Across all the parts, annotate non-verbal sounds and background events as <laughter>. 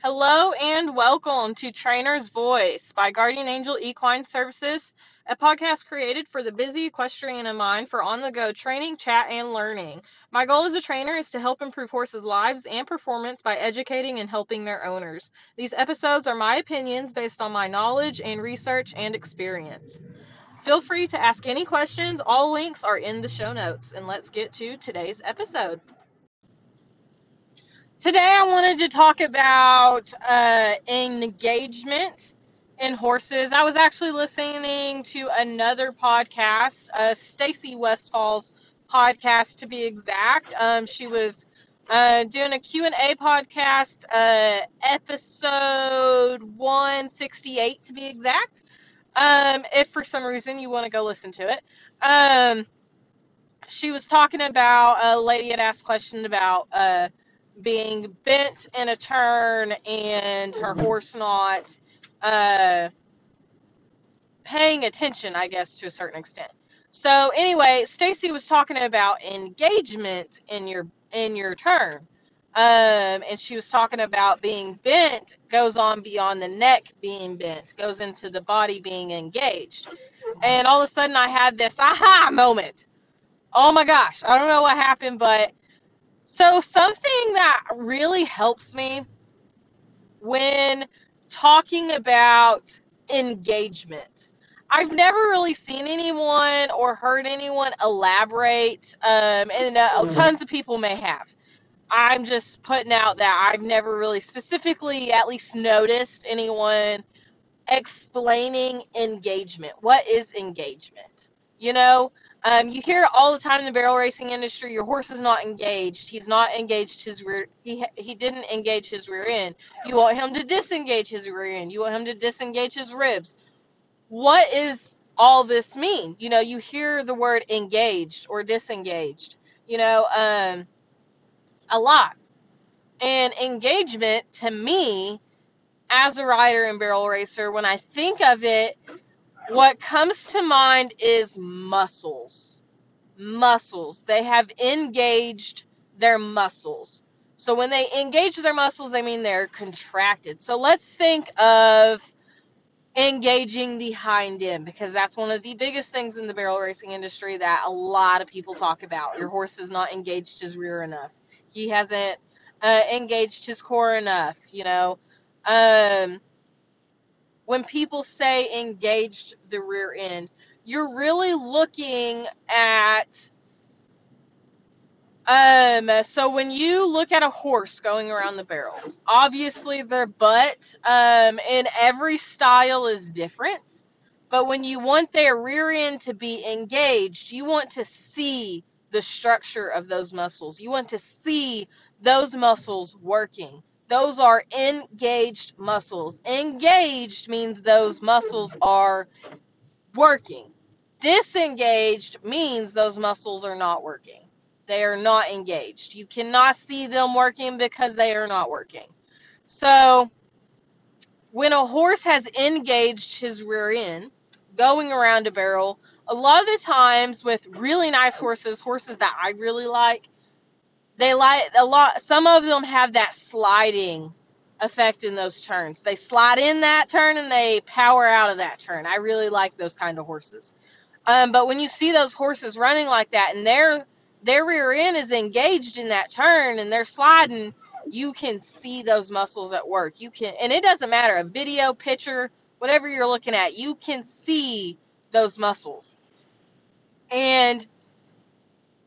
Hello and welcome to Trainer's Voice by Guardian Angel Equine Services, a podcast created for the busy equestrian in mind for on the go training, chat, and learning. My goal as a trainer is to help improve horses' lives and performance by educating and helping their owners. These episodes are my opinions based on my knowledge and research and experience. Feel free to ask any questions. All links are in the show notes. And let's get to today's episode. Today, I wanted to talk about uh, engagement in horses. I was actually listening to another podcast, uh, Stacy Westfall's podcast to be exact. Um, she was uh, doing a Q&A podcast, uh, episode 168 to be exact. Um, if for some reason you want to go listen to it. Um, she was talking about, a lady had asked question about uh, being bent in a turn and her horse not uh, paying attention, I guess, to a certain extent. So anyway, Stacy was talking about engagement in your in your turn. Um, and she was talking about being bent goes on beyond the neck being bent, goes into the body being engaged. And all of a sudden I had this aha moment. Oh my gosh, I don't know what happened, but so something that really helps me when talking about engagement. I've never really seen anyone or heard anyone elaborate, um, and uh, tons of people may have. I'm just putting out that I've never really specifically, at least, noticed anyone explaining engagement. What is engagement? You know, um, you hear all the time in the barrel racing industry. Your horse is not engaged. He's not engaged his rear. He he didn't engage his rear end. You want him to disengage his rear end. You want him to disengage his ribs. What is all this mean? You know, you hear the word engaged or disengaged. You know, um, a lot. And engagement to me, as a rider and barrel racer, when I think of it what comes to mind is muscles. Muscles. They have engaged their muscles. So when they engage their muscles, they mean they're contracted. So let's think of engaging the hind end because that's one of the biggest things in the barrel racing industry that a lot of people talk about. Your horse has not engaged his rear enough. He hasn't uh, engaged his core enough, you know. Um, when people say engaged the rear end, you're really looking at um so when you look at a horse going around the barrels, obviously their butt um in every style is different. But when you want their rear end to be engaged, you want to see the structure of those muscles. You want to see those muscles working. Those are engaged muscles. Engaged means those muscles are working. Disengaged means those muscles are not working. They are not engaged. You cannot see them working because they are not working. So, when a horse has engaged his rear end, going around a barrel, a lot of the times with really nice horses, horses that I really like, they like a lot some of them have that sliding effect in those turns. They slide in that turn and they power out of that turn. I really like those kind of horses. Um, but when you see those horses running like that and their their rear end is engaged in that turn and they're sliding you can see those muscles at work. You can and it doesn't matter a video picture whatever you're looking at you can see those muscles. And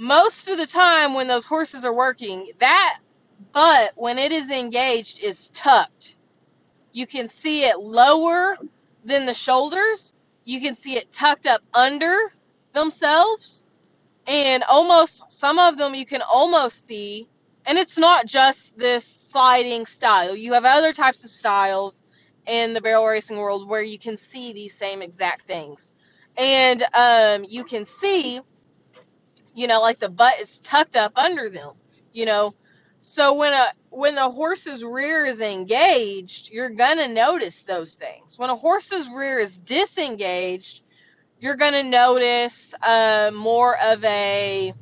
most of the time when those horses are working, that butt, when it is engaged, is tucked. You can see it lower than the shoulders. You can see it tucked up under themselves. And almost, some of them you can almost see. And it's not just this sliding style. You have other types of styles in the barrel racing world where you can see these same exact things. And um, you can see you know, like the butt is tucked up under them, you know. So when a when the horse's rear is engaged, you're gonna notice those things. When a horse's rear is disengaged, you're gonna notice uh, more of a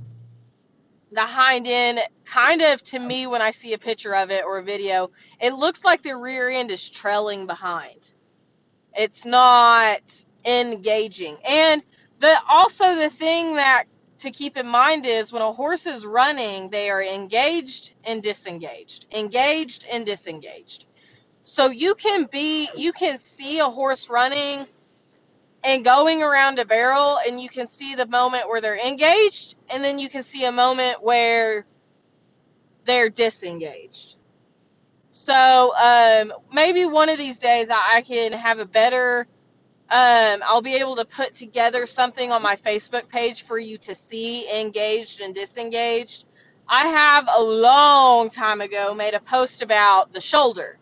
the hind end kind of to me when I see a picture of it or a video, it looks like the rear end is trailing behind. It's not engaging. And the also the thing that to keep in mind is when a horse is running, they are engaged and disengaged. Engaged and disengaged. So you can be you can see a horse running and going around a barrel and you can see the moment where they're engaged and then you can see a moment where they're disengaged. So um, maybe one of these days I, I can have a better. Um, I'll be able to put together something on my Facebook page for you to see engaged and disengaged. I have a long time ago made a post about the shoulder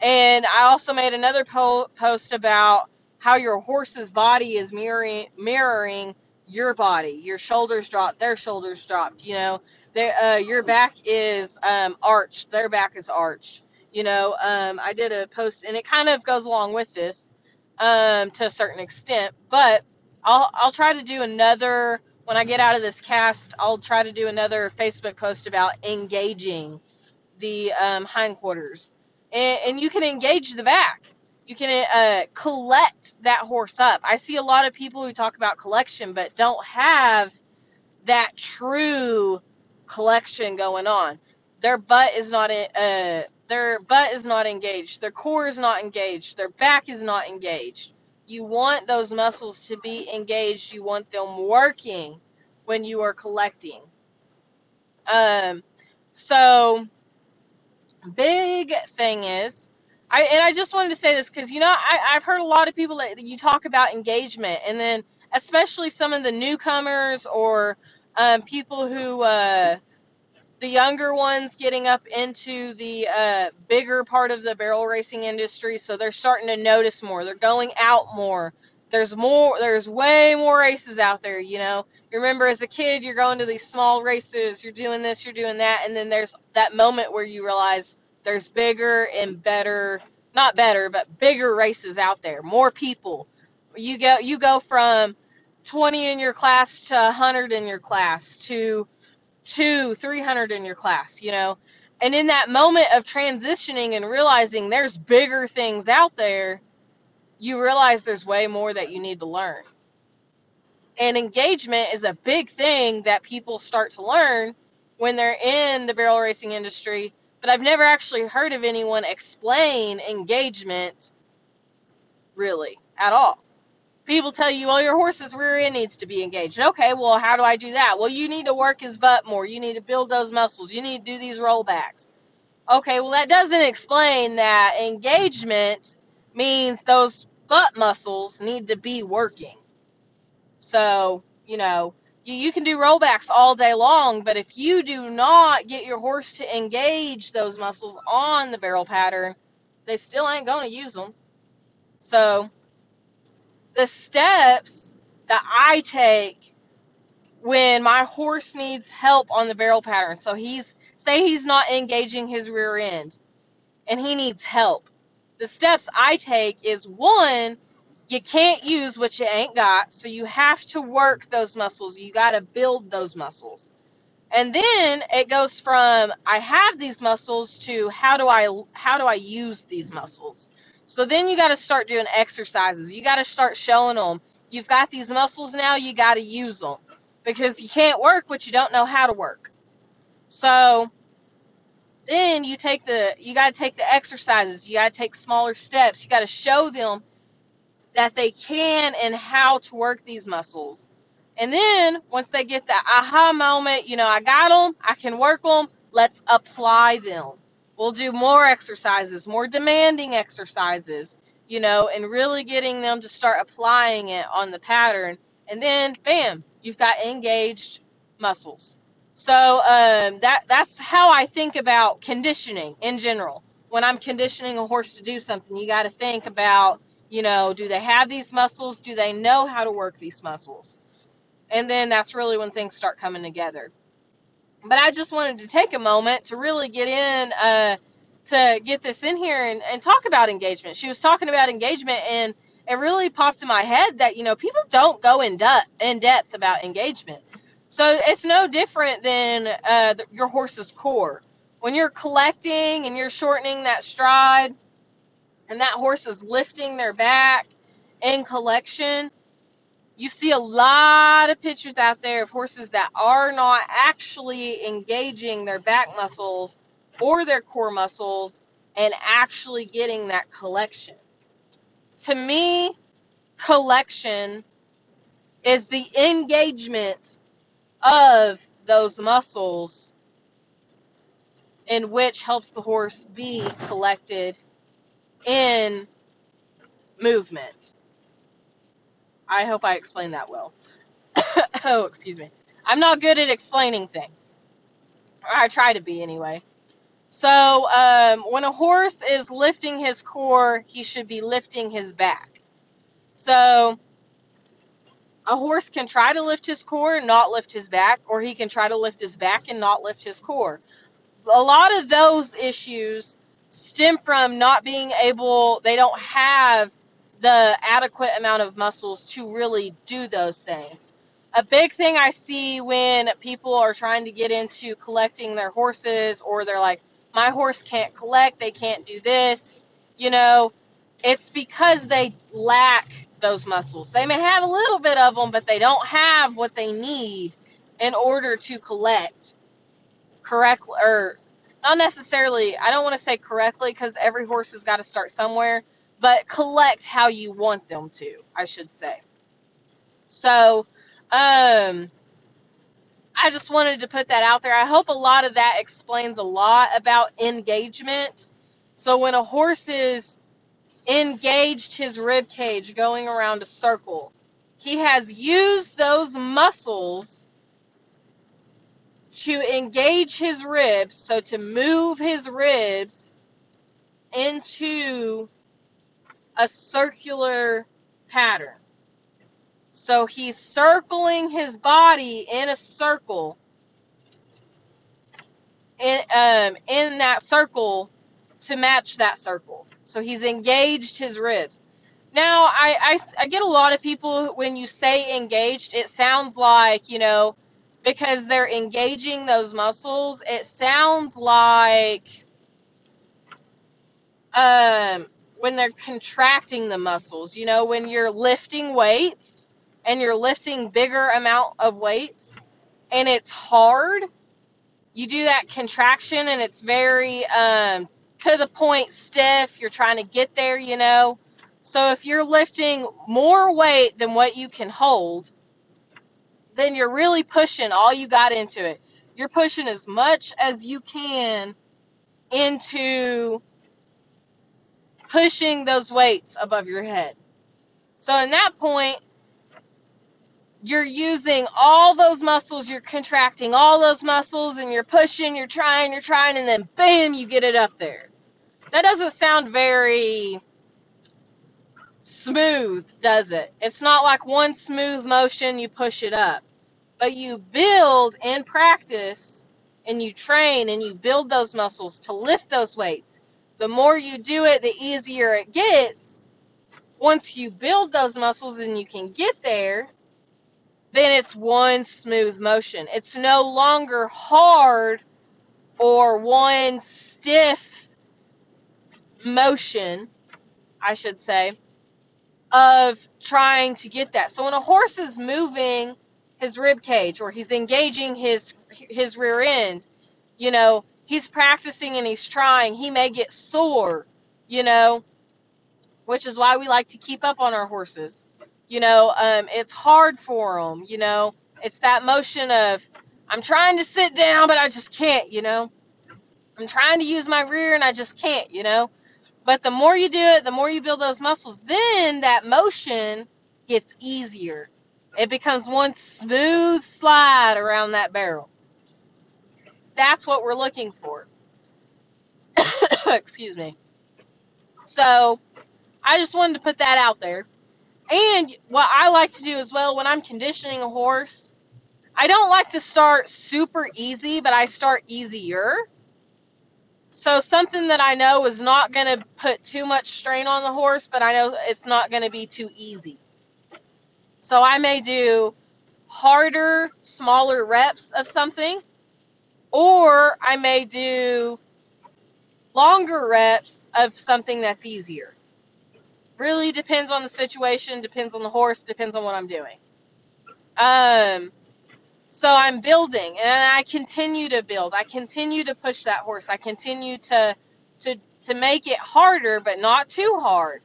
and I also made another po- post about how your horse's body is mirroring mirroring your body. Your shoulders dropped, their shoulders dropped. You know, uh, your back is um, arched, their back is arched. You know, um, I did a post, and it kind of goes along with this um, to a certain extent. But I'll I'll try to do another when I get out of this cast. I'll try to do another Facebook post about engaging the um, hindquarters, and, and you can engage the back. You can uh, collect that horse up. I see a lot of people who talk about collection, but don't have that true collection going on. Their butt is not uh, their butt is not engaged. Their core is not engaged. Their back is not engaged. You want those muscles to be engaged. You want them working when you are collecting. Um, so big thing is I and I just wanted to say this because you know I, I've heard a lot of people that you talk about engagement and then especially some of the newcomers or um, people who uh, the younger ones getting up into the uh, bigger part of the barrel racing industry so they're starting to notice more. They're going out more. There's more there's way more races out there you know? Remember as a kid you're going to these small races you're doing this you're doing that and then there's that moment where you realize there's bigger and better not better but bigger races out there more people. You go you go from 20 in your class to 100 in your class to two, 300 in your class, you know? And in that moment of transitioning and realizing there's bigger things out there, you realize there's way more that you need to learn. And engagement is a big thing that people start to learn when they're in the barrel racing industry. But I've never actually heard of anyone explain engagement really at all people tell you, well, your horse's rear end needs to be engaged. Okay, well, how do I do that? Well, you need to work his butt more. You need to build those muscles. You need to do these rollbacks. Okay, well, that doesn't explain that engagement means those butt muscles need to be working. So, you know, you, you can do rollbacks all day long, but if you do not get your horse to engage those muscles on the barrel pattern, they still ain't going to use them. So, the steps that I take when my horse needs help on the barrel pattern. So he's say he's not engaging his rear end and he needs help. The steps I take is one, you can't use what you ain't got, so you have to work those muscles. You got to build those muscles. And then it goes from I have these muscles to how do I how do I use these muscles? So then you got to start doing exercises. You got to start showing them you've got these muscles now, you got to use them because you can't work what you don't know how to work. So then you take the you got to take the exercises. You got to take smaller steps. You got to show them that they can and how to work these muscles. And then once they get that aha moment, you know, I got them, I can work them, let's apply them. We'll do more exercises, more demanding exercises, you know, and really getting them to start applying it on the pattern. And then, bam, you've got engaged muscles. So um, that that's how I think about conditioning in general. When I'm conditioning a horse to do something, you got to think about, you know, do they have these muscles? Do they know how to work these muscles? And then that's really when things start coming together. But I just wanted to take a moment to really get in, uh, to get this in here and, and talk about engagement. She was talking about engagement, and it really popped in my head that, you know, people don't go in, depth in depth about engagement. So it's no different than uh, your horse's core. When you're collecting and you're shortening that stride, and that horse is lifting their back in collection, you see a lot of pictures out there of horses that are not actually engaging their back muscles or their core muscles and actually getting that collection. To me, collection is the engagement of those muscles in which helps the horse be collected in movement. I hope I explained that well. <coughs> oh, excuse me. I'm not good at explaining things. I try to be anyway. So, um, when a horse is lifting his core, he should be lifting his back. So, a horse can try to lift his core and not lift his back, or he can try to lift his back and not lift his core. A lot of those issues stem from not being able, they don't have the adequate amount of muscles to really do those things. A big thing I see when people are trying to get into collecting their horses, or they're like, my horse can't collect, they can't do this, you know, it's because they lack those muscles. They may have a little bit of them, but they don't have what they need in order to collect correctly, or not necessarily, I don't want to say correctly because every horse has got to start somewhere, but collect how you want them to, I should say. So, um, I just wanted to put that out there. I hope a lot of that explains a lot about engagement. So when a horse is engaged his rib cage going around a circle, he has used those muscles to engage his ribs, so to move his ribs into a circular pattern. So he's circling his body in a circle. In, um, in that circle to match that circle. So he's engaged his ribs. Now, I, I, I get a lot of people when you say engaged, it sounds like, you know, because they're engaging those muscles, it sounds like um, when they're contracting the muscles, you know, when you're lifting weights and you're lifting bigger amount of weights and it's hard, you do that contraction and it's very um, to the point stiff. You're trying to get there, you know. So if you're lifting more weight than what you can hold, then you're really pushing all you got into it. You're pushing as much as you can into pushing those weights above your head. So in that point, you're using all those muscles, you're contracting all those muscles, and you're pushing, you're trying, you're trying, and then bam, you get it up there. That doesn't sound very smooth, does it? It's not like one smooth motion, you push it up. But you build in practice and you train and you build those muscles to lift those weights. The more you do it, the easier it gets. Once you build those muscles and you can get there, then it's one smooth motion. It's no longer hard or one stiff motion, I should say, of trying to get that. So when a horse is moving his rib cage or he's engaging his his rear end, you know, he's practicing and he's trying, he may get sore, you know, which is why we like to keep up on our horses. You know, um, it's hard for them, you know. It's that motion of I'm trying to sit down but I just can't, you know. I'm trying to use my rear and I just can't, you know. But the more you do it, the more you build those muscles, then that motion gets easier. It becomes one smooth slide around that barrel. That's what we're looking for. <coughs> Excuse me. So, I just wanted to put that out there. And what I like to do as well when I'm conditioning a horse, I don't like to start super easy, but I start easier. So something that I know is not going to put too much strain on the horse, but I know it's not going to be too easy. So I may do harder, smaller reps of something, or I may do longer reps of something that's easier. Really depends on the situation, depends on the horse, depends on what I'm doing. Um, so I'm building and I continue to build. I continue to push that horse. I continue to to to make it harder but not too hard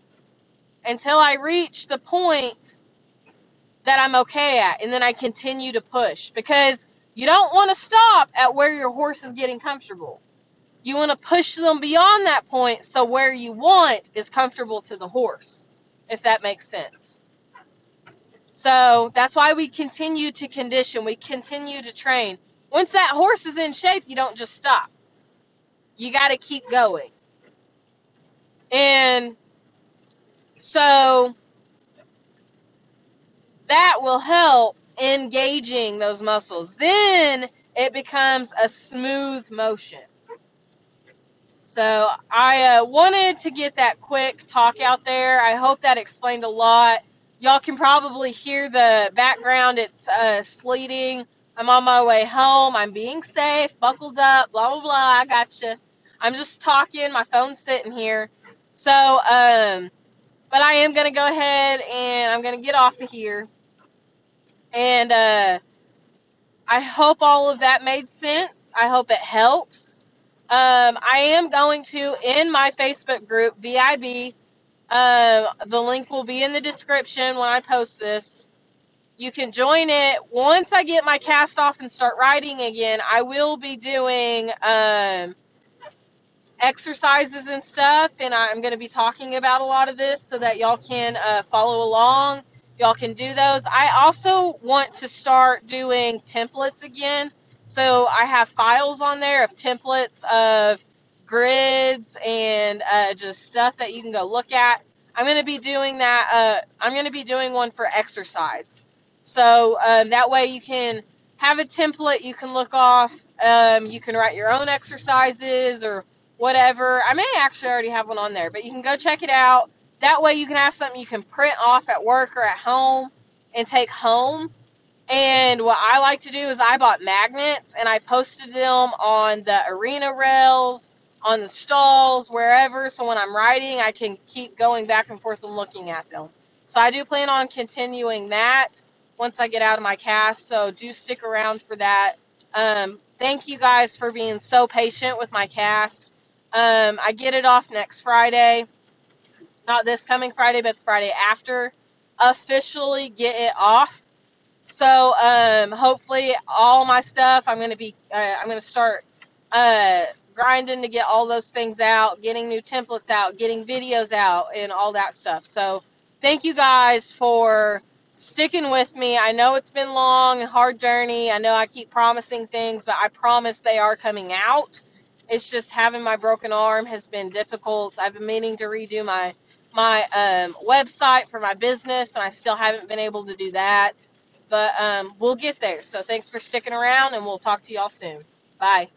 until I reach the point that I'm okay at and then I continue to push because you don't want to stop at where your horse is getting comfortable. You want to push them beyond that point so where you want is comfortable to the horse, if that makes sense. So that's why we continue to condition, we continue to train. Once that horse is in shape, you don't just stop. You got to keep going. And so that will help engaging those muscles. Then it becomes a smooth motion. So I uh, wanted to get that quick talk out there. I hope that explained a lot. Y'all can probably hear the background. It's uh, sleeting. I'm on my way home. I'm being safe, buckled up, blah, blah, blah. I gotcha. I'm just talking. My phone's sitting here. So, um, but I am going to go ahead and I'm going to get off of here. And uh, I hope all of that made sense. I hope it helps. Um, I am going to, in my Facebook group, VIP, uh, the link will be in the description when I post this. You can join it. Once I get my cast off and start riding again, I will be doing um, exercises and stuff, and I'm going to be talking about a lot of this so that y'all can uh, follow along. Y'all can do those. I also want to start doing templates again. So I have files on there of templates of grids and uh, just stuff that you can go look at. I'm going to be doing that. Uh, I'm going to be doing one for exercise. So um, that way you can have a template you can look off. Um, you can write your own exercises or whatever. I may actually already have one on there, but you can go check it out. That way you can have something you can print off at work or at home and take home. And what I like to do is I bought magnets and I posted them on the arena rails, on the stalls, wherever. So when I'm riding, I can keep going back and forth and looking at them. So I do plan on continuing that once I get out of my cast. So do stick around for that. Um, thank you guys for being so patient with my cast. Um, I get it off next Friday not this coming Friday, but the Friday after, officially get it off. So um, hopefully, all my stuff I'm gonna be uh, I'm gonna start uh, grinding to get all those things out, getting new templates out, getting videos out, and all that stuff. So thank you guys for sticking with me. I know it's been long and hard journey. I know I keep promising things, but I promise they are coming out. It's just having my broken arm has been difficult. I've been meaning to redo my my um, website for my business, and I still haven't been able to do that. But um, we'll get there. So thanks for sticking around, and we'll talk to y'all soon. Bye.